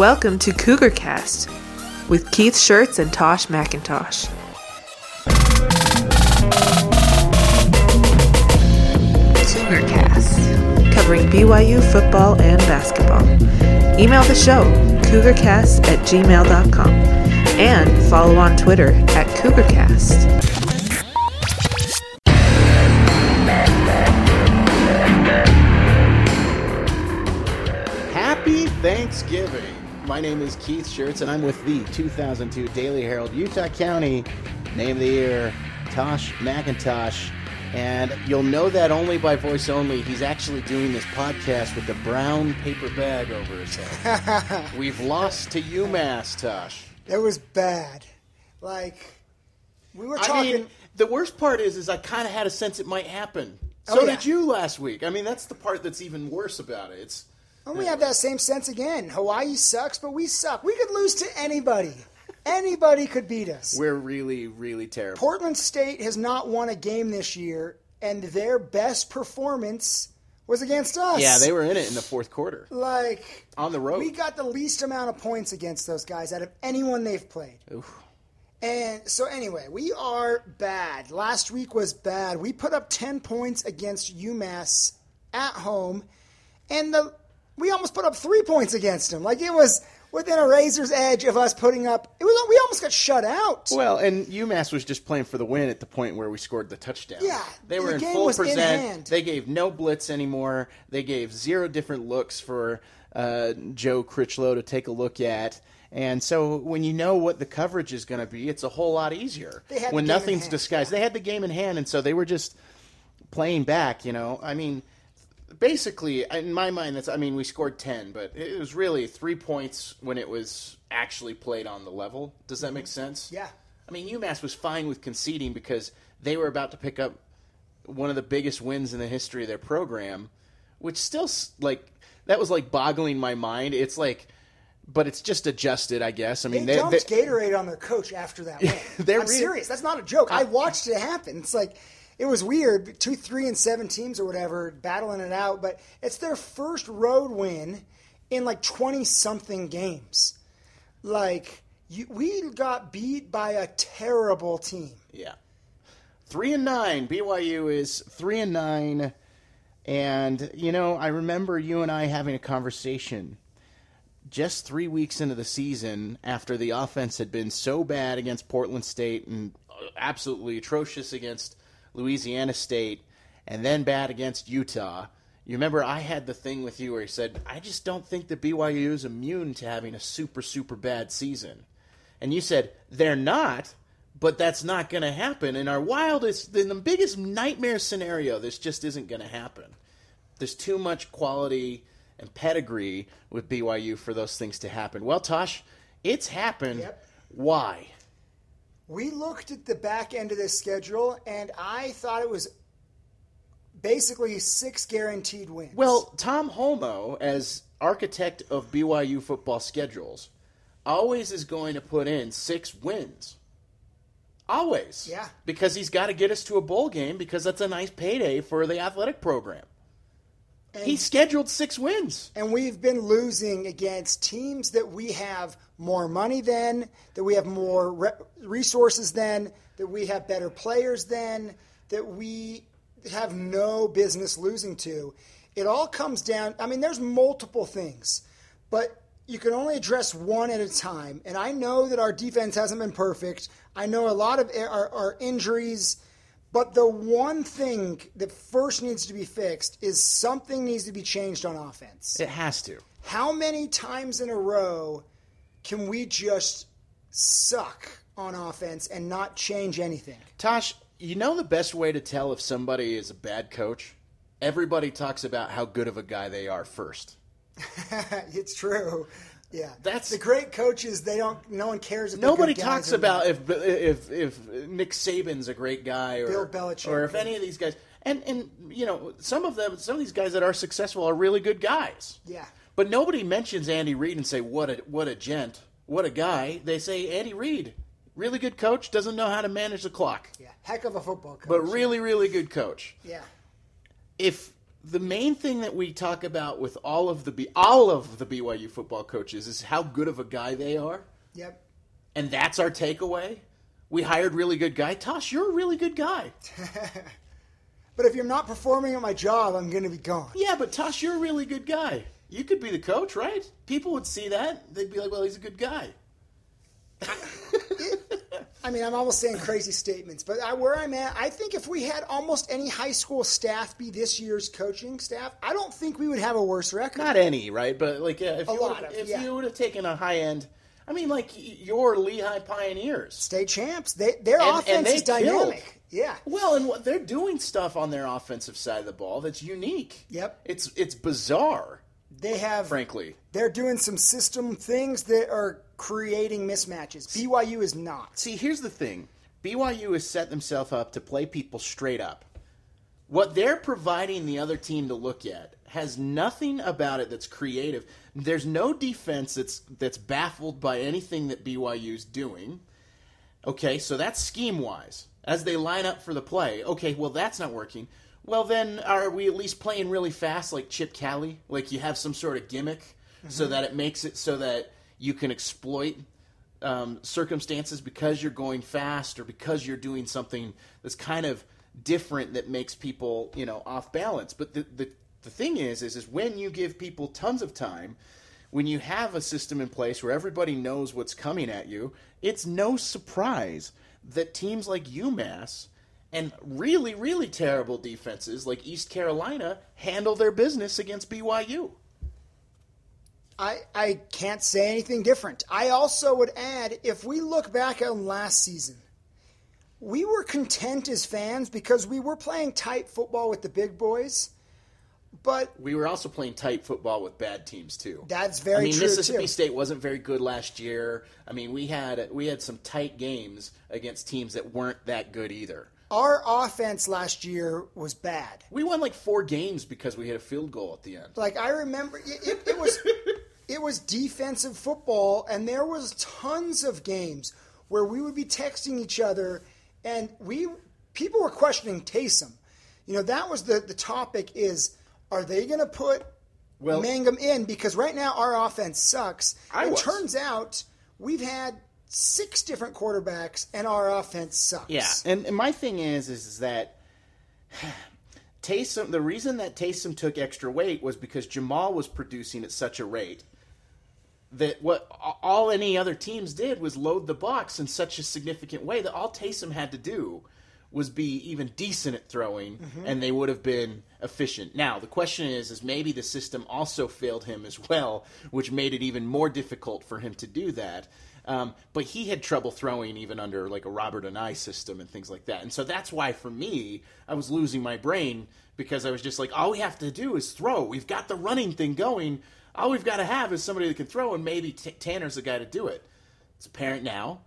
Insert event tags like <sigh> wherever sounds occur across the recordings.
Welcome to Cougar Cast with Keith Shirts and Tosh McIntosh. Cougar Cast, covering BYU football and basketball. Email the show, cougarcast at gmail.com, and follow on Twitter at CougarCast. Happy Thanksgiving. My name is Keith Schertz, and I'm with the 2002 Daily Herald, Utah County Name of the Year, Tosh McIntosh. And you'll know that only by voice only. He's actually doing this podcast with the brown paper bag over his head. <laughs> We've lost to UMass, Tosh. It was bad. Like we were I talking. mean, the worst part is, is I kind of had a sense it might happen. Oh, so Oh, yeah. did you last week. I mean, that's the part that's even worse about it. It's and we have that same sense again. Hawaii sucks, but we suck. We could lose to anybody. Anybody could beat us. we're really, really terrible. Portland State has not won a game this year, and their best performance was against us. yeah, they were in it in the fourth quarter like on the road. we got the least amount of points against those guys out of anyone they've played. And so anyway, we are bad. Last week was bad. We put up 10 points against UMass at home and the we almost put up 3 points against them. Like it was within a razor's edge of us putting up It was we almost got shut out. Well, and UMass was just playing for the win at the point where we scored the touchdown. Yeah, they were the in full was in. They gave no blitz anymore. They gave zero different looks for uh, Joe Critchlow to take a look at. And so when you know what the coverage is going to be, it's a whole lot easier. They had the when nothing's disguised. They had the game in hand, and so they were just playing back. You know, I mean, basically, in my mind, that's I mean, we scored ten, but it was really three points when it was actually played on the level. Does that mm-hmm. make sense? Yeah. I mean, UMass was fine with conceding because they were about to pick up one of the biggest wins in the history of their program, which still like that was like boggling my mind. It's like, but it's just adjusted, I guess. I mean, they, dumped they- Gatorade on their coach after that <laughs> win. They're I'm re- serious. That's not a joke. I watched it happen. It's like it was weird. Two, three, and seven teams or whatever battling it out, but it's their first road win in like twenty something games. Like you, we got beat by a terrible team. Yeah. Three and nine. BYU is three and nine. And, you know, I remember you and I having a conversation just three weeks into the season after the offense had been so bad against Portland State and uh, absolutely atrocious against Louisiana State and then bad against Utah. You remember I had the thing with you where you said, I just don't think that BYU is immune to having a super, super bad season. And you said, they're not, but that's not going to happen. In our wildest, in the biggest nightmare scenario, this just isn't going to happen. There's too much quality and pedigree with BYU for those things to happen. Well, Tosh, it's happened. Yep. Why? We looked at the back end of this schedule, and I thought it was basically six guaranteed wins. Well, Tom Holmoe, as architect of BYU football schedules, always is going to put in six wins. Always. Yeah. Because he's got to get us to a bowl game because that's a nice payday for the athletic program. He scheduled six wins. and we've been losing against teams that we have more money than, that we have more re- resources than, that we have better players than, that we have no business losing to. It all comes down. I mean, there's multiple things, but you can only address one at a time. And I know that our defense hasn't been perfect. I know a lot of our, our injuries. But the one thing that first needs to be fixed is something needs to be changed on offense. It has to. How many times in a row can we just suck on offense and not change anything? Tosh, you know the best way to tell if somebody is a bad coach? Everybody talks about how good of a guy they are first. <laughs> it's true. Yeah, That's- the great coaches. They don't. No one cares. If Nobody talks about if if if Nick Saban's a great guy or Bill Belichick. or if any of these guys and and you know some of them some of these guys that are successful are really good guys. Yeah, But nobody mentions Andy Reid and say what a what a gent, what a guy. They say Andy Reid, really good coach, doesn't know how to manage the clock, yeah. Heck of a football coach. but really really good coach. yeah, If the main thing that we talk about with all of the B, all of the BYU football coaches is how good of a guy they are, Yep. and that's our takeaway. We hired really good guy. Tosh, you're a really good guy. <laughs> But if you're not performing at my job, I'm going to be gone. Yeah, but Tosh, you're a really good guy. You could be the coach, right? People would see that. They'd be like, "Well, he's a good guy." <laughs> I mean, I'm almost saying crazy statements, but I, where I'm at, I think if we had almost any high school staff be this year's coaching staff, I don't think we would have a worse record. Not any, right? But like, yeah, if A you would've- of, if yeah. you would have taken a high end, I mean, like your Lehi Pioneers. State champs, they, their And- offense and they is dynamic. killed. Yeah. Well, and what they're doing stuff on their offensive side of the ball that's unique. Yep. It's it's bizarre, They have frankly. they're doing some system things that are creating mismatches. BYU is not. See, here's the thing. BYU has set themselves up to play people straight up. What they're providing the other team to look at has nothing about it that's creative. There's no defense that's that's baffled by anything that BYU's doing. Okay, so that's scheme wise. As they line up for the play, okay, well that's not working. Well then are we at least playing really fast like Chip Kelly? Like you have some sort of gimmick so mm-hmm. that it makes it so that you can exploit um, circumstances because you're going fast or because you're doing something that's kind of different that makes people you know off balance. But the the, the thing is, is is when you give people tons of time, when you have a system in place where everybody knows what's coming at you, it's no surprise that teams like UMass and really really terrible defenses like East Carolina handle their business against BYU. I, I can't say anything different. I also would add if we look back on last season, we were content as fans because we were playing tight football with the big boys. But We were also playing tight football with bad teams too. That's very I mean, true, Mississippi too. State wasn't very good last year. I mean, we had we had some tight games against teams that weren't that good either. our offense last year was bad. We won like four games because we hit a field goal at the end. Like I remember, it, it, it was <laughs> it was defensive football, and there was tons of games where we would be texting each other, and we people were questioning Taysom. You know, that was the the topic: is are they going to put Well- Mangum in? Because right now our offense sucks. I it was. turns out we've had six different quarterbacks, and our offense sucks. Yeah, and, and my thing is, is, is that <sighs> Taysom. The reason that Taysom took extra weight was because Jamal was producing at such a rate that what all any other teams did was load the box in such a significant way that all Taysom had to do was be even decent at throwing, and they would have been efficient. Now the question is, is maybe the system also failed him as well, which made it even more difficult for him to do that. Um, but he had trouble throwing even under like a Robert Anae system and things like that, and so that's why for me I was losing my brain because I was just like, all we have to do is throw. We've got the running thing going. All we've got to have is somebody that can throw, and maybe T- Tanner's the guy to do it. It's apparent now.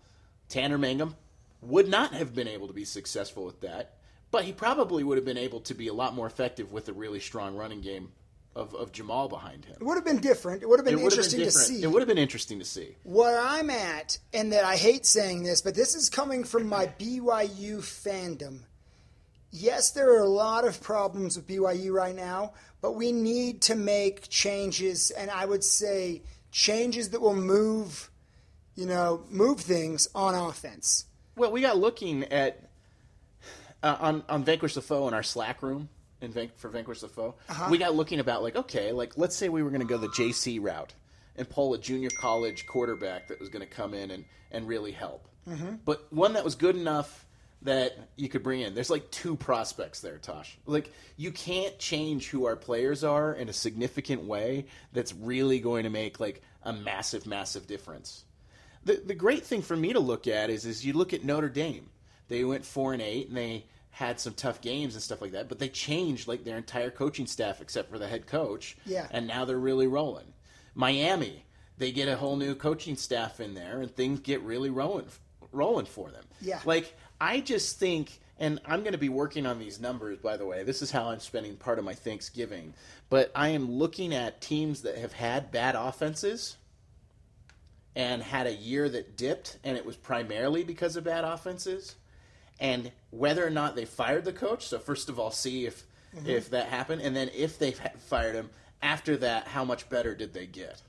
Tanner Mangum would not have been able to be successful with that, but he probably would have been able to be a lot more effective with a really strong running game of, of Jamal behind him. It would have been different. It would have been would have interesting been to see. It would have been interesting to see. Where I'm at, and that I hate saying this, but this is coming from my <clears throat> BYU fandom. Yes, there are a lot of problems with BYU right now, but we need to make changes, and I would say changes that will move, you know, move things on offense. Well, we got looking at uh, on on Vanquish the Foe in our Slack room in Van- for Vanquish the Foe. We got looking about like okay, like let's say we were going to go the JC route and pull a junior college quarterback that was going to come in and and really help, but one that was good enough that you could bring in. There's like two prospects there, Tosh. Like you can't change who our players are in a significant way that's really going to make like a massive, massive difference the the great thing for me to look at is is you look at Notre Dame. They went four and eight, and they had some tough games and stuff like that. But they changed like their entire coaching staff except for the head coach. Yeah. and now they're really rolling. Miami, they get a whole new coaching staff in there, and things get really rolling rolling for them. Yeah. like I just think. And I'm going to be working on these numbers, by the way. This is how I'm spending part of my Thanksgiving. But I am looking at teams that have had bad offenses, and had a year that dipped, and it was primarily because of bad offenses, and whether or not they fired the coach. So first of all, see if mm-hmm. if that happened, and then if they fired him after that, how much better did they get?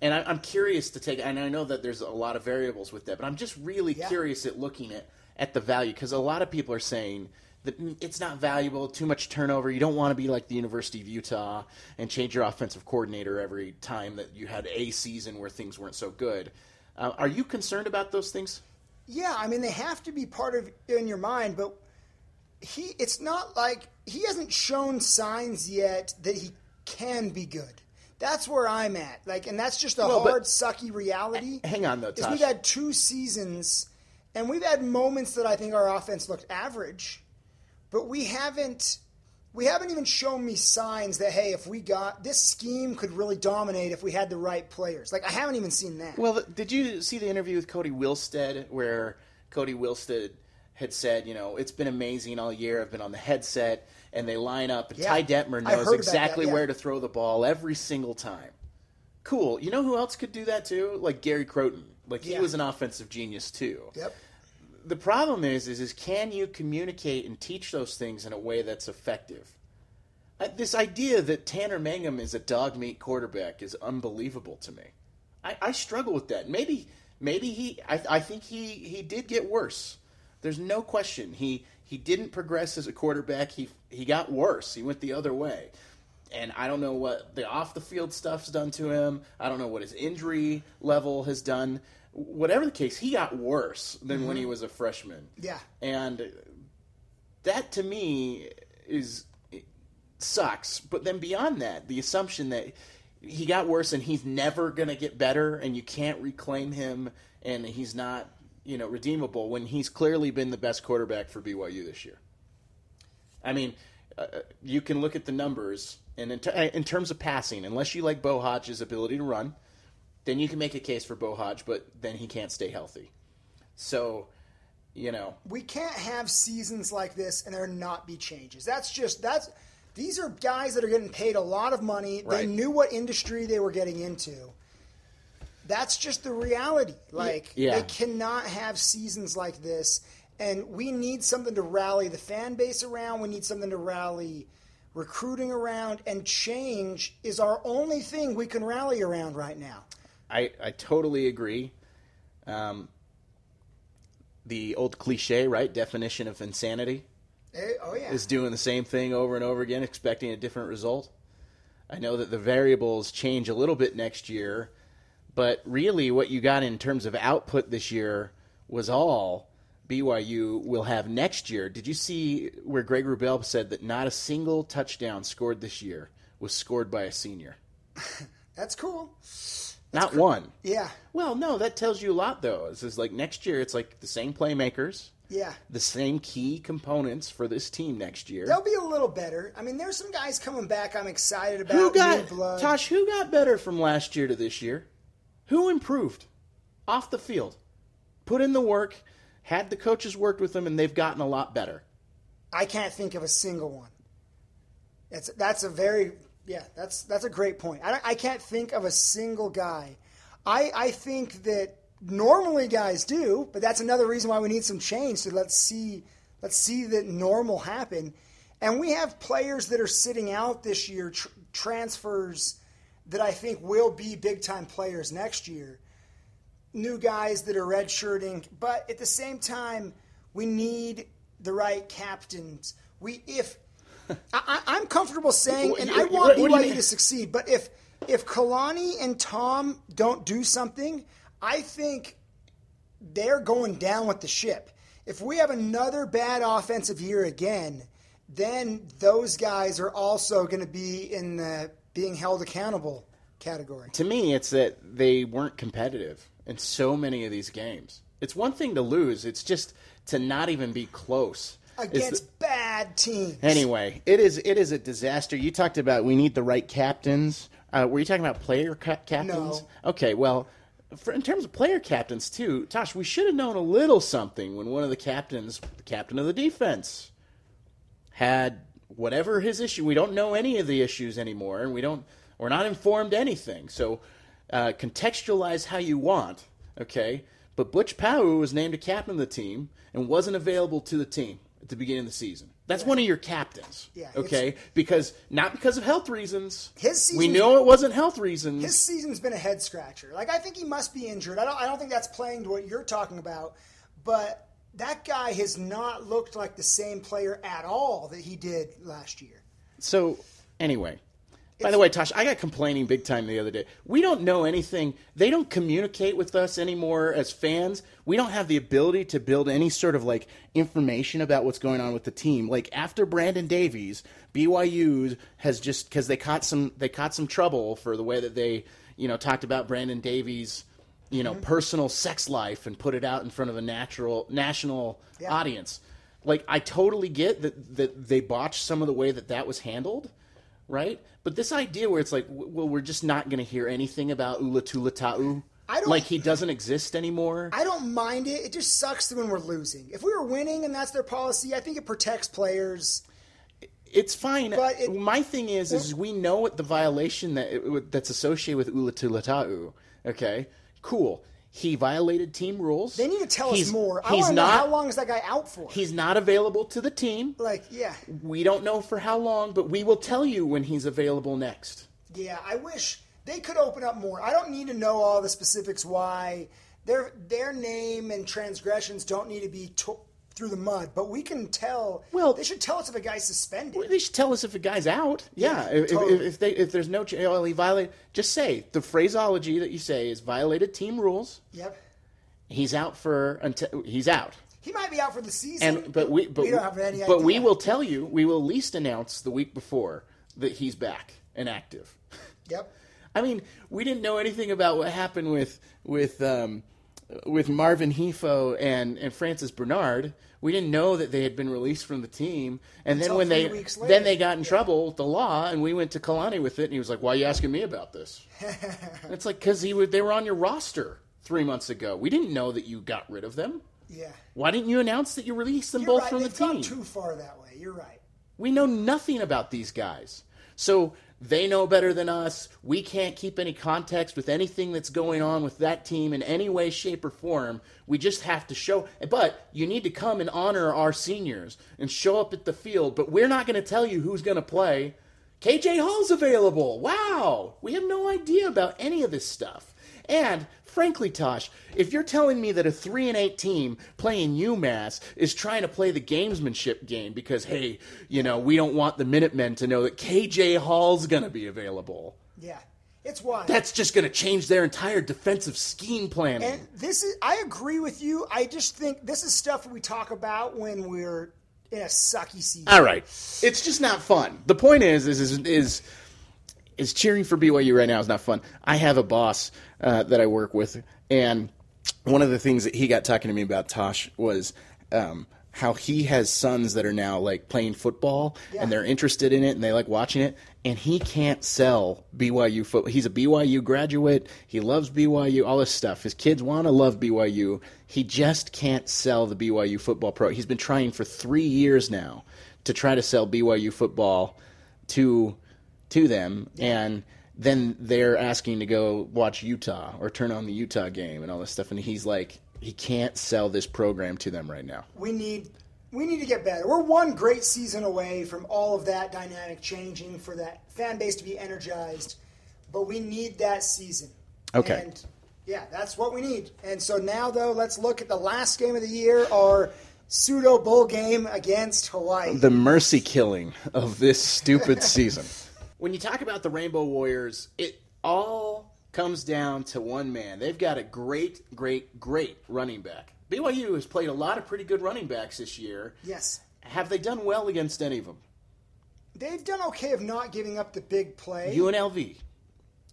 And I, I'm curious to take, and I know that there's a lot of variables with that, but I'm just really Yeah. curious at looking at at the value because a lot of people are saying that mm, it's not valuable, too much turnover. You don't want to be like the University of Utah and change your offensive coordinator every time that you had a season where things weren't so good. Uh, are you concerned about those things? Yeah, I mean they have to be part of in your mind, but he it's not like he hasn't shown signs yet that he can be good. That's where I'm at. Like and that's just a Well, hard sucky reality. Hang on though, Is Tosh. we've had two seasons and we've had moments that I think our offense looked average, but we haven't we haven't even shown me signs that hey, if we got this scheme could really dominate if we had the right players. Like I haven't even seen that. Well, did you see the interview with Cody Wilstead where Cody Wilstead had said, you know, it's been amazing all year. I've been on the headset, and they line up, and Yeah. Ty Detmer knows exactly that, yeah. where to throw the ball every single time. Cool. You know who else could do that too? Like Gary Crowton. Like he Yeah. was an offensive genius too. yep. The problem is, is, is can you communicate and teach those things in a way that's effective? This idea that Tanner Mangum is a dog meat quarterback is unbelievable to me. I, I struggle with that. Maybe, maybe he. I, I think he he did get worse. There's no question. He he didn't progress as a quarterback. He he got worse. He went the other way. And I don't know what the off the field stuff's done to him. I don't know what his injury level has done. Whatever the case, he got worse than when he mm-hmm. was a freshman. Yeah. And that to me is sucks. But then beyond that, the assumption that he got worse and he's never going to get better and you can't reclaim him and he's not, you know, redeemable when he's clearly been the best quarterback for BYU this year. I mean, uh, uh, you can look at the numbers and in, t- uh, in terms of passing, unless you like Beau Hoge's ability to run, then you can make a case for Beau Hoge, but then he can't stay healthy. So, you know, we can't have seasons like this and there not be changes. That's just that's these are guys that are getting paid a lot of money. They knew what industry they were getting into. That's just the reality. Like Yeah. they cannot have seasons like this and we need something to rally the fan base around. We need something to rally recruiting around and change is our only thing we can rally around right now. I, I totally agree. Um, the old cliche, right? Definition of insanity Eh, oh yeah. is doing the same thing over and over again, expecting a different result. I know that the variables change a little bit next year, but really what you got in terms of output this year was all BYU will have next year. Did you see where Greg Wrubell said that not a single touchdown scored this year was scored by a senior? <laughs> That's cool. Not one. Yeah. Well, no, that tells you a lot, though. It's just like next year, it's like the same playmakers, Yeah. the same key components for this team next year. They'll be a little better. I mean, there's some guys coming back. I'm excited about. Who got. Tosh? Who got better from last year to this year? Who improved off the field? Put in the work. Had the coaches worked with them, and they've gotten a lot better. I can't think of a single one. That's that's a very yeah. That's that's a great point. I, I can't think of a single guy. I I think that normally guys do, but that's another reason why we need some change. So let's see let's see that normal happen. And we have players that are sitting out this year, tr- transfers that I think will be big time players next year. New guys that are redshirting, but at the same time, we need the right captains. We if I, I- I'm comfortable saying, and I want what do you BYU to succeed, but if if Kalani and Tom don't do something, I think they're going down with the ship. If we have another bad offensive year again, then those guys are also going to be in the being held accountable category. To me, it's that they weren't competitive in so many of these games. It's one thing to lose; it's just to not even be close. Against bad teams. Anyway, it is it is a disaster. You talked about we need the right captains. Uh, were you talking about player ca- captains? No. Okay, well, for, in terms of player captains too, Tosh, we should have known a little something when one of the captains, the captain of the defense, had whatever his issue. We don't know any of the issues anymore, and we don't. We're not informed anything. So uh, contextualize how you want. Okay, but Butch Pau'u was named a captain of the team and wasn't available to the team at the beginning of the season. That's one of your captains. Yeah, Okay. Because not because of health reasons. His season- we know it wasn't health reasons. His season's been a head scratcher. Like I think he must be injured. I don't. I don't think that's playing to what you're talking about. But that guy has not looked like the same player at all that he did last year. So, anyway. By the way, Tosh, I got complaining big time the other day. We don't know anything. They don't communicate with us anymore as fans. We don't have the ability to build any sort of like information about what's going on with the team. Like after Brandon Davies, BYU has just because they caught some they caught some trouble for the way that they you know talked about Brandon Davies, you know, mm-hmm. personal sex life and put it out in front of a natural national Yeah. audience. Like I totally get that that they botched some of the way that that was handled right? But this idea where it's like, well, we're just not going to hear anything about Ula Tolutau. I don't- like he doesn't exist anymore. I don't mind it. It just sucks when we're losing. If we were winning and that's their policy, I think it protects players. it's fine. But it- My thing is, is we know what the violation that it, that's associated with Ula Tolutau. Okay, cool. He violated team rules. They need to tell He's- us more. I He's want to know not. how long is that guy out for? He's not available to the team. like, yeah, We don't know for how long, but we will tell you when he's available next. yeah. I wish they could open up more. I don't need to know all the specifics why their their name and transgressions don't need to be to- through the mud. But we can tell. Well- they should tell us if a guy's suspended. They should tell us if a guy's out. Yeah, Yeah, if, if, totally. if they if there's no ch- well, he violated. Just say the phraseology that you say is violated team rules. Yep. He's out for until he's out. He might be out for the season. And but we but we don't have any but we will tell you. We will at least announce the week before that he's back and active. <laughs> Yep. I mean, we didn't know anything about what happened with with um, with Marvin Hefo and and Francis Bernard. We didn't know that they had been released from the team, and then when they then they got in trouble with the law, and we went to Kalani with it, and he was like, "Why are you asking me about this?" <laughs> it's like because he would they were on your roster three months ago. We didn't know that you got rid of them. Yeah. Why didn't you announce that you released them You're both right. from the They've gone team? too far that way. You're right. We know nothing about these guys. So they know better than us. We can't keep any context with anything that's going on with that team in any way, shape, or form. We just have to show. But you need to come and honor our seniors and show up at the field. But we're not going to tell you who's going to play. KJ Hall's available. Wow. We have no idea about any of this stuff. And frankly, Tosh, if you're telling me that a three and eight team playing UMass is trying to play the gamesmanship game because hey, you know, we don't want the Minutemen to know that KJ Hall's gonna be available. Yeah. It's wild. That's just gonna change their entire defensive scheme planning. And this is, I agree with you. I just think this is stuff we talk about when we're in a sucky season. All right, it's just not fun. The point is, is, is, is, is cheering for BYU right now is not fun. I have a boss uh, that I work with, and one of the things that he got talking to me about, Tosh, was um, how he has sons that are now like playing football Yeah. and they're interested in it and they like watching it, and he can't sell BYU football. He's a BYU graduate. He loves BYU, all this stuff. His kids want to love BYU. He just can't sell the BYU football pro. He's been trying for three years now to try to sell BYU football to to them, and then they're asking to go watch Utah or turn on the Utah game and all this stuff, and he's like, he can't sell this program to them right now. we need we need to get better. We're one great season away from all of that dynamic changing for that fan base to be energized, but we need that season. Okay. And yeah, that's what we need. And so now though, let's look at the last game of the year, our pseudo bowl game against Hawaii. the mercy killing of this stupid <laughs> season. When you talk about the Rainbow Warriors, it all comes down to one man. They've got a great, great, great running back. BYU has played a lot of pretty good running backs this year. yes. Have they done well against any of them? They've done okay of not giving up the big play. UNLV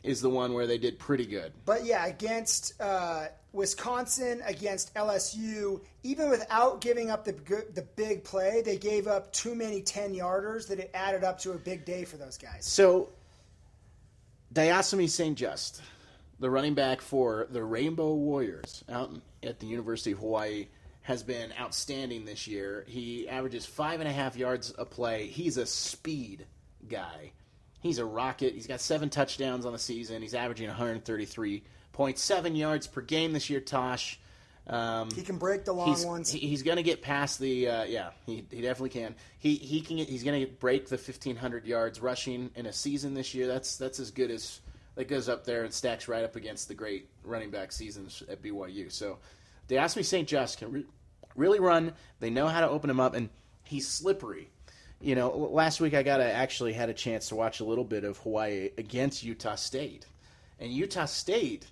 is the one where they did pretty good. But yeah, against uh, Wisconsin, against LSU, even without giving up the the big play, they gave up too many ten yarders that it added up to a big day for those guys. So, Diocemy St. Juste, the running back for the Rainbow Warriors out at the University of Hawaii, has been outstanding this year. He averages five and a half yards a play. He's a speed guy. He's a rocket. He's got seven touchdowns on the season. He's averaging 133.7 yards per game this year, Tosh. Um, He can break the long he's, ones. he- he's going to get past the uh, yeah he, he definitely can he he can get, he's going to break the 1500 yards rushing in a season this year that's that's as good as that goes up there and stacks right up against the great running back seasons at BYU so Diocemy St. Juste can re- really run they know how to open him up and he's slippery you know last week I got to actually had a chance to watch a little bit of Hawaii against Utah State and Utah State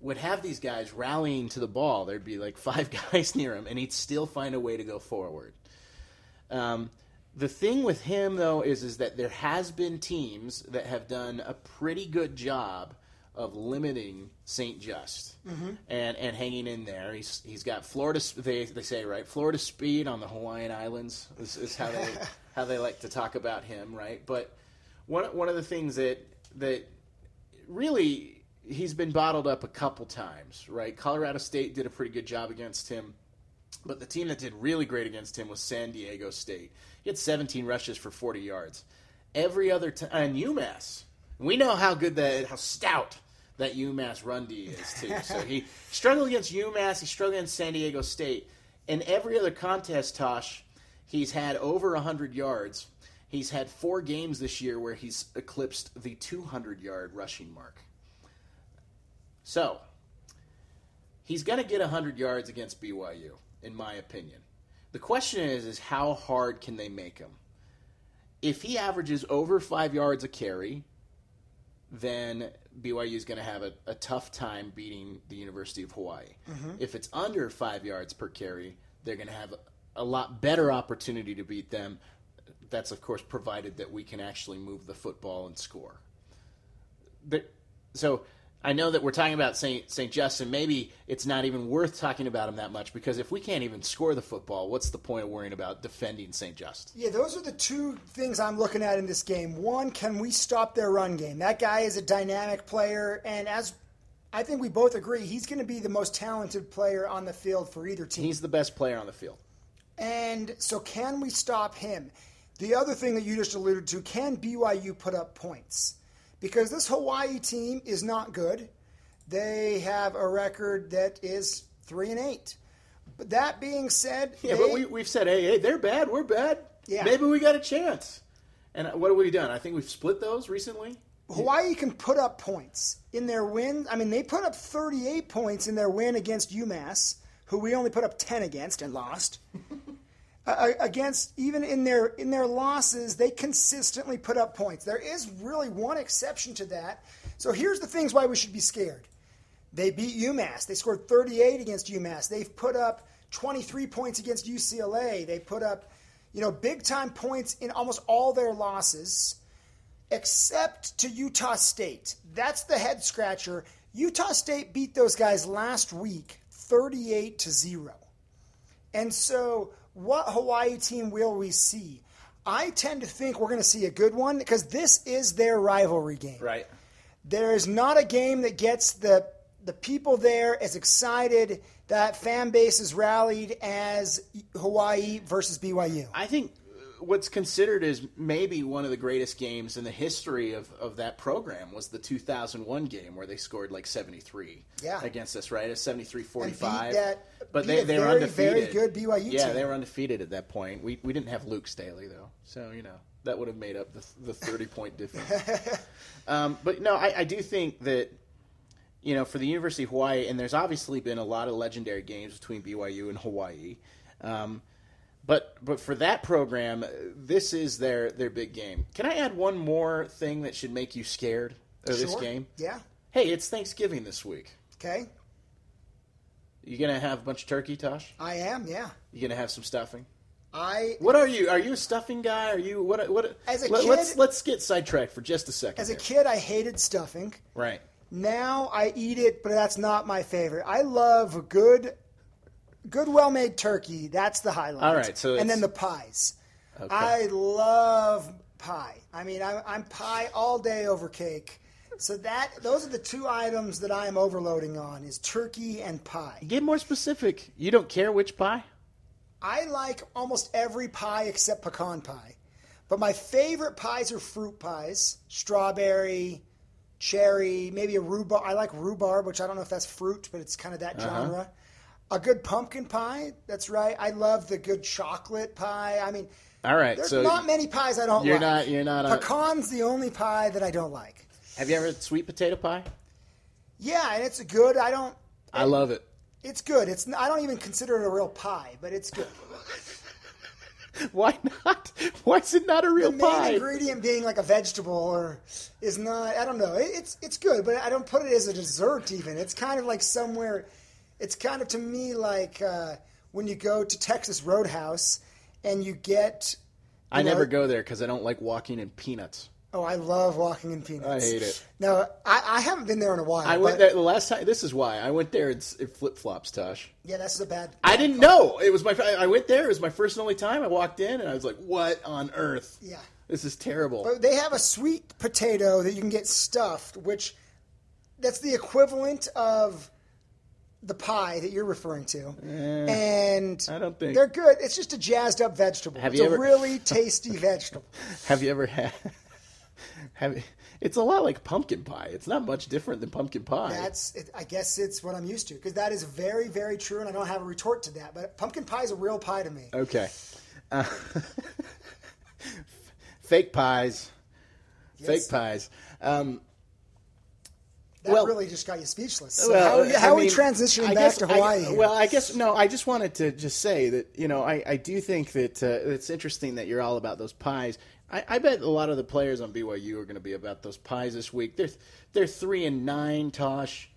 would have these guys rallying to the ball. There'd be like <laughs> five guys near him, and he'd still find a way to go forward. Um, the thing with him, though, is is that there has been teams that have done a pretty good job of limiting Saint Juste and and hanging in there. He's he's got Florida. They they say right Florida speed on the Hawaiian Islands is, is how they <laughs> how they like to talk about him, right? But one one of the things that that really he's been bottled up a couple times, right? Colorado State did a pretty good job against him, but the team that did really great against him was San Diego State. He had 17 rushes for 40 yards. Every other time, and UMass, we know how good that, how stout that UMass run D is too. <laughs> So he struggled against UMass, he struggled against San Diego State, and every other contest, Tosh, he's had over 100 yards. He's had four games this year where he's eclipsed the 200 yard rushing mark. So, he's going to get 100 yards against BYU, in my opinion. The question is, is how hard can they make him? If he averages over five yards a carry, then BYU is going to have a, a tough time beating the University of Hawaii. Mm-hmm. If it's under five yards per carry, they're going to have a lot better opportunity to beat them. That's, of course, provided that we can actually move the football and score. But, so I know that we're talking about St. St. Justin. Maybe it's not even worth talking about him that much because if we can't even score the football, what's the point of worrying about defending St. Juste? Yeah, those are the two things I'm looking at in this game. One, can we stop their run game? That guy is a dynamic player, and as I think we both agree, he's going to be the most talented player on the field for either team. He's the best player on the field. And so, can we stop him? The other thing that you just alluded to can BYU put up points? Because this Hawaii team is not good. They have a record that is three and eight. But that being said, Yeah, they- but we, we've said, hey, hey, they're bad, we're bad. Yeah. Maybe we got a chance. And what have we done? I think we've split those recently. Hawaii can put up points in their win. I mean, they put up 38 points in their win against UMass, who we only put up 10 against and lost. Against even in their in their losses, they consistently put up points. There is really one exception to that. So here's the things why we should be scared. They beat UMass. They scored 38 against UMass. They've put up 23 points against UCLA. They put up, you know, big time points in almost all their losses except to Utah State. That's the head scratcher. Utah State beat those guys last week 38 to 0. And so, what Hawaii team will we see? I tend to think we're going to see a good one because this is their rivalry game. Right. There is not a game that gets the the people there as excited, that fan base is rallied as Hawaii versus BYU. I think what's considered as maybe one of the greatest games in the history of, of that program was the 2001 game where they scored like 73 Yeah. against us, right? A 73 And 45. beat that- but they, they were undefeated. very good BYU Yeah, team. they were undefeated at that point. We, we didn't have Luke Staley, though. So, you know, that would have made up the, the 30 point <laughs> difference. um, but no, I, I do think that you know, for the University of Hawaii, and there's obviously been a lot of legendary games between BYU and Hawaii. Um, but but for that program, uh, this is their their big game. Can I add one more thing that should make you scared of this game? Yeah. Hey, it's Thanksgiving this week. Okay. You gonna have a bunch of turkey, Tosh? I am. Yeah. You gonna have some stuffing? I What are you? Are you a stuffing guy? Are you what? What? As a let, kid- let's let's get sidetracked for just a second. as a kid I hated stuffing. right? Now I eat it, but that's not my favorite. I love a good, good, well-made turkey. That's the highlight. All right, so and then the pies. I love pie. I mean, I'm, I'm pie all day over cake. So that those are the two items that I am overloading on: is turkey and pie. Get more specific. You don't care which pie? I like almost every pie except pecan pie. But my favorite pies are fruit pies strawberry, cherry, maybe a rhubarb. I like rhubarb, which I don't know if that's fruit, but it's kind of that uh-huh. genre. A good pumpkin pie. That's right. I love the good chocolate pie. I mean, All right, there's so not many pies I don't you're like. not you're not a. Pecan's the only pie that I don't like. Have you ever had sweet potato pie? Yeah, and it's good. I don't. I love it. It's good. It's. I don't even consider it a real pie, but it's good. <laughs> Why not? Why is it not a real pie? the main pie? ingredient being like a vegetable or is not. I don't know. It, it's it's good, but I don't put it as a dessert. Even it's kind of like somewhere. It's kind of to me like uh, when you go to Texas Roadhouse and you get. I know- never go there because I don't like walking in peanuts. Oh, I love walking in peanuts. I hate it. No, I, I haven't been there in a while. I went there the last time. This is why I went there. It's it flip flops, Tosh. Yeah, that's a bad. I didn't know it was my. I went there. It was my first and only time. I walked in and I was like, "What on earth? Yeah. This is terrible." But they have a sweet potato that you can get stuffed, which that's the equivalent of the pie that you're referring to. and Eh, I don't think- they're good. It's just a jazzed up vegetable. Have it's you a ever- really <laughs> tasty vegetable. Have you ever had? <laughs> Have you- it's a lot like pumpkin pie. It's not much different than pumpkin pie. That's it, I guess it's what I'm used to because that is very very true, and I don't have a retort to that. But pumpkin pie is a real pie to me. okay. Uh, <laughs> fake pies. Yes. Fake pies. Um, That well- really just got you speechless. So Well, how, how I are we mean, transitioning I back to I- Hawaii? here? well, I guess no. I just wanted to just say that you know I, I do think that uh, it's interesting that you're all about those pies. I, I bet a lot of the players on BYU are going to be about those pies this week. They're they're three and nine, Tosh.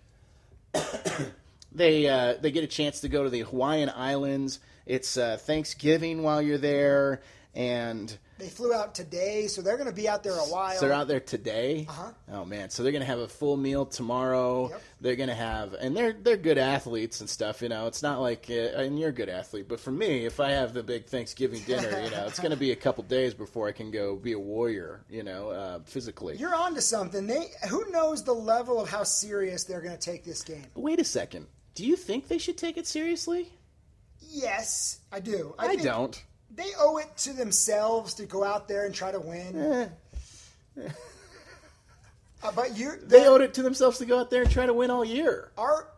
<coughs> they uh, they get a chance to go to the Hawaiian Islands. It's uh, Thanksgiving while you're there, and they flew out today, so they're going to be out there a while. so they're out there today. Uh-huh. Oh man, so they're gonna have a full meal tomorrow. Yep. They're gonna have, and they're they're good athletes and stuff. You know, it's not like, uh, and you're a good athlete, but for me, if I have the big Thanksgiving dinner, you know, it's gonna be a couple days before I can go be a warrior. You know, uh, physically. You're on to something. They who knows the level of how serious they're going to take this game. Wait a second. Do you think they should take it seriously? Yes, I do. I, think don't. They owe it to themselves to go out there and try to win. <laughs> Uh, but you, They owed it to themselves to go out there and try to win all year. our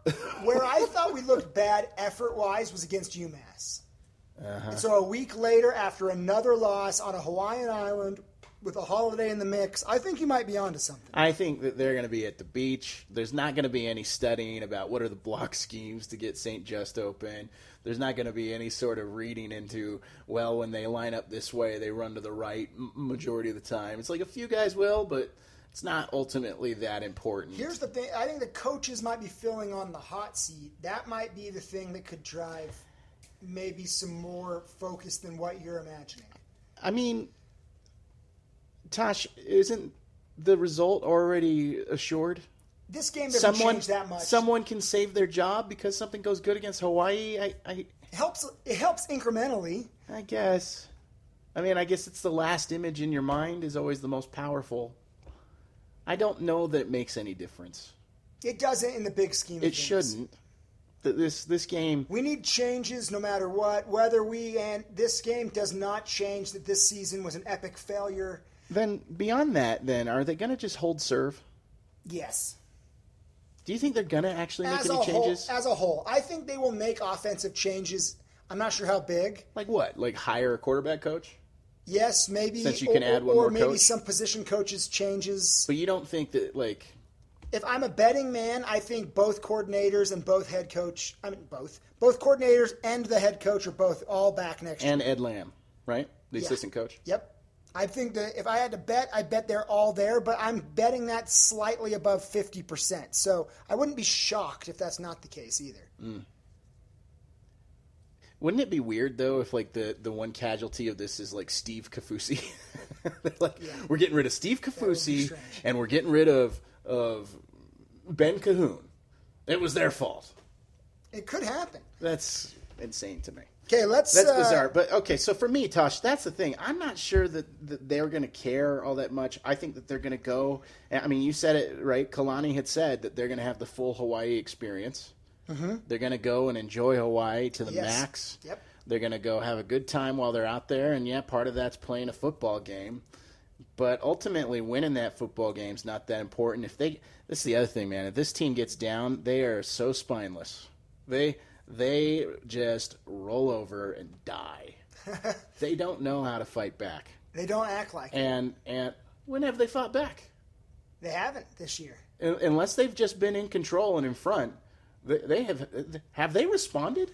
where I thought we looked <laughs> bad effort wise was against UMass. Uh-huh. And so a week later, after another loss on a Hawaiian island with a holiday in the mix, I think you might be onto something. I think that they're going to be at the beach. There's not going to be any studying about what are the block schemes to get St. Juste open. There's not going to be any sort of reading into, well, when they line up this way, they run to the right majority of the time. It's like a few guys will, but it's not ultimately that important. Here's the thing: I think the coaches might be filling on the hot seat. That might be the thing that could drive maybe some more focus than what you're imagining. I mean, Tosh, isn't the result already assured? This game doesn't Someone, change that much. someone can save their job because something goes good against Hawaii. I, I, It helps. It helps incrementally. I guess. I mean, I guess it's the last image in your mind is always the most powerful. I don't know that it makes any difference. It doesn't in the big scheme. of It things. shouldn't. Th- This this game. We need changes no matter what. Whether we and this game does not change that this season was an epic failure. Then beyond that, then are they going to just hold serve? Yes. Do you think they're going to actually make As any whole, changes? as a whole, I think they will make offensive changes. I'm not sure how big. like what? Like hire a quarterback coach? Yes, maybe. Since you can or, add one or more maybe coach? some position coaches changes. But you don't think that like If I'm a betting man, I think both coordinators and both head coach. I mean, both both coordinators and the head coach are both all back next year. and Ed Lamb, right? The Yeah. assistant coach. Yep. I think that if I had to bet, I'd bet they're all there, but I'm betting that slightly above 50%. So I wouldn't be shocked if that's not the case either. Mm. Wouldn't it be weird though if like the the one casualty of this is like Steve Kaufusi? <laughs> like we're getting rid of Steve Kaufusi and we're getting rid of of Ben Cahoon. It was their fault. It could happen. That's insane to me. Okay, let's. That's uh, bizarre. But okay, so for me, Tosh, that's the thing. I'm not sure that, that they're going to care all that much. I think that they're going to go. I mean, you said it right. Kalani had said that they're going to have the full Hawaii experience. Mm-hmm. They're going to go and enjoy Hawaii to the Yes. max. Yep. They're going to go have a good time while they're out there, and yeah, part of that's playing a football game. But ultimately, winning that football game is not that important. If they, this is the other thing, man. If this team gets down, they are so spineless. They they just roll over and die. <laughs> they don't know how to fight back. They don't act like it. And and when have they fought back? They haven't this year. Unless they've just been in control and in front, they, they have have they responded?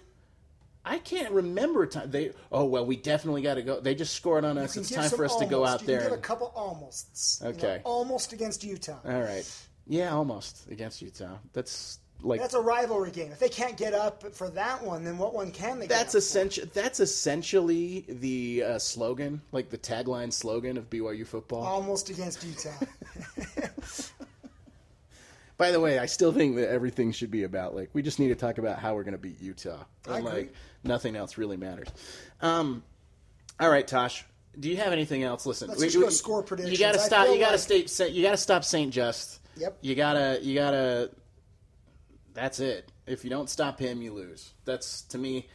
I can't remember a time they. Oh well, we definitely got to go. They just scored on us. It's time for us to go out you there. Give a couple almosts. you know, Okay. almost against Utah. All right. Yeah, almost against Utah. That's like That's a rivalry game. If they can't get up for that one, then what one can they? that's get up for? essential. That's essentially the uh, slogan, like the tagline slogan of BYU football. almost against Utah. <laughs> <laughs> By the way, I still think that everything should be about like we just need to talk about how we're going to beat Utah, and like nothing else really matters. Um, all right, Tosh, do you have anything else? Listen, Let's just go score predictions. You got to stop. You got to like- stay. You got to stop Saint Juste. Yep. You gotta. You gotta. That's it. If you don't stop him, you lose. That's to me.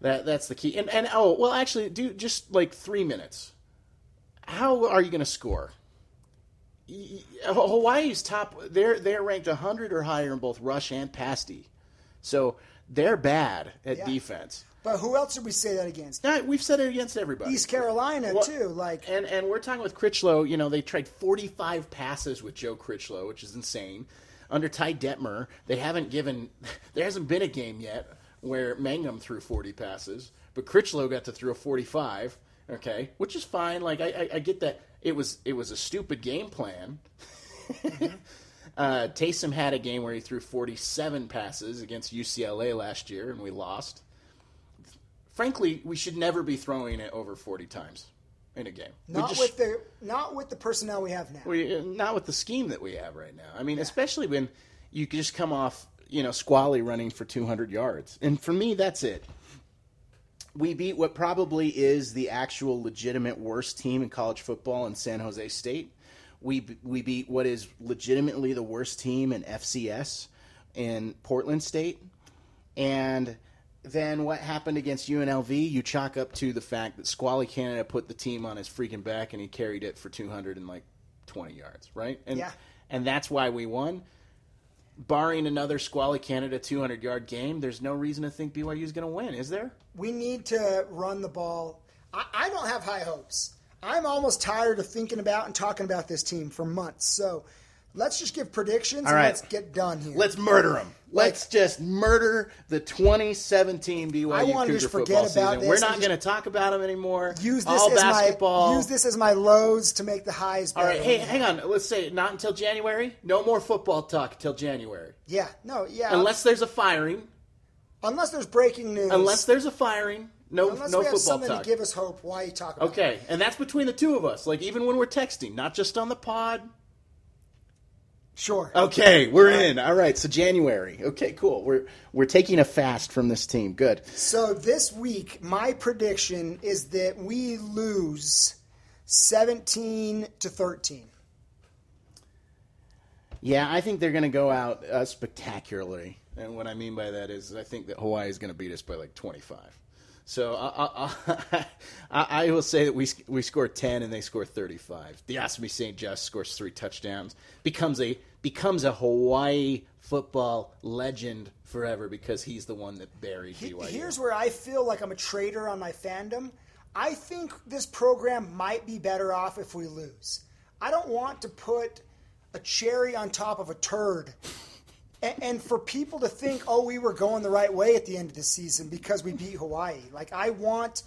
That that's the key. And and oh well, actually, do just like three minutes. How are you going to score? Hawaii's top. They're they're ranked 100 or higher in both rush and pass D. So they're bad at Yeah. defense. but who else did we say that against? Now, we've said it against everybody. East Carolina Well, too. Like And and we're talking with Critchlow. You know, they tried 45 passes with Joe Critchlow, which is insane. Under Ty Detmer, they haven't given. <laughs> There hasn't been a game yet where Mangum threw 40 passes, but Critchlow got to throw 45. Okay, which is fine. Like I, I, I get that it was it was a stupid game plan. <laughs> uh, Taysom had a game where he threw 47 passes against UCLA last year, and we lost. Frankly, we should never be throwing it over 40 times in a game. We not just- with the not with the personnel we have now. we, uh, not with the scheme that we have right now. I mean, especially when you just come off, you know, Squally running for 200 yards. And for me, that's it. We beat what probably is the actual legitimate worst team in college football in San Jose State. We we beat what is legitimately the worst team in FCS in Portland State. And then what happened against UNLV? You chalk up to the fact that Squally Canada put the team on his freaking back and he carried it for 200 and like 20 yards, right? And Yeah. and that's why we won. Barring another Squally Canada 200 yard game, there's no reason to think BYU is going to win, is there? We need to run the ball. I, I don't have high hopes. I'm almost tired of thinking about and talking about this team for months. So let's just give predictions and let's get done here. Let's murder them. Let's just murder the 2017 BYU I wanna Cougar just football forget about season. this We're not going to talk about them anymore. use this All as basketball. my use this as my lows to make the highs. All Better. right, hey, hang on. Let's say not until January. No more football talk until January, Yeah, no, yeah. unless there's a firing. unless there's breaking news. Unless there's a firing, no, unless no we have football something talk. to give us hope. Why you talk about? it. Okay, and that's between the two of us. Like even when we're texting, not just on the pod. Sure. Okay, we're in. All right, so January. Okay, cool. We're we're taking a fast from this team. Good. So this week, my prediction is that we lose seventeen to thirteen. Yeah, I think they're going to go out uh, spectacularly, and what I mean by that is I think that Hawaii is going to beat us by like twenty-five. So I, uh, I, uh, uh, <laughs> I, I will say that we we score ten and they score thirty-five. The Diocemy St. Juste scores three touchdowns, becomes a becomes a Hawaii football legend forever because he's the one that buried BYU. Here's where I feel like I'm a traitor on my fandom. I think this program might be better off if we lose. I don't want to put a cherry on top of a turd. And, and for people to think, oh, we were going the right way at the end of the season because we beat Hawaii. Like, I want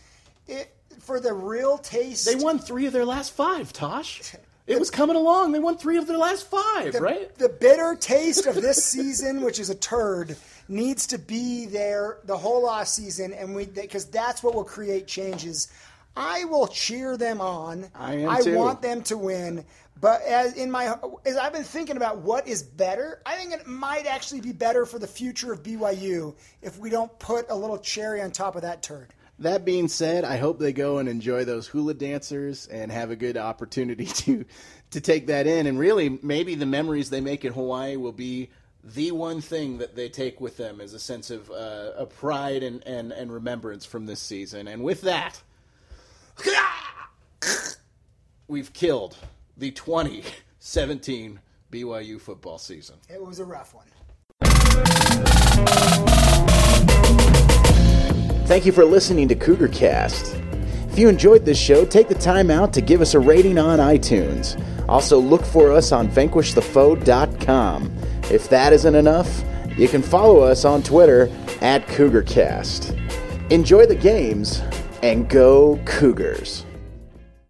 it for the real taste. they won three of their last five. Tosh, <laughs> it was coming along. They won three of their last five, the, right? the bitter taste of this season, which is a turd, needs to be there the whole off season, and we because that's what will create changes. I will cheer them on. I am too. want them to win, but as in my as I've been thinking about what is better, I think it might actually be better for the future of BYU if we don't put a little cherry on top of that turd. That being said, I hope they go and enjoy those hula dancers and have a good opportunity <laughs> to to take that in. And really, maybe the memories they make in Hawaii will be the one thing that they take with them as a sense of, uh, of pride and, and, and remembrance from this season. And with that, <laughs> we've killed the 2017 BYU football season. It was a rough one. Thank you for listening to Cougar Cast. If you enjoyed this show, take the time out to give us a rating on iTunes. Also, look for us on vanquishthefoe.com. If that isn't enough, you can follow us on Twitter at CougarCast. Enjoy the games and go Cougars.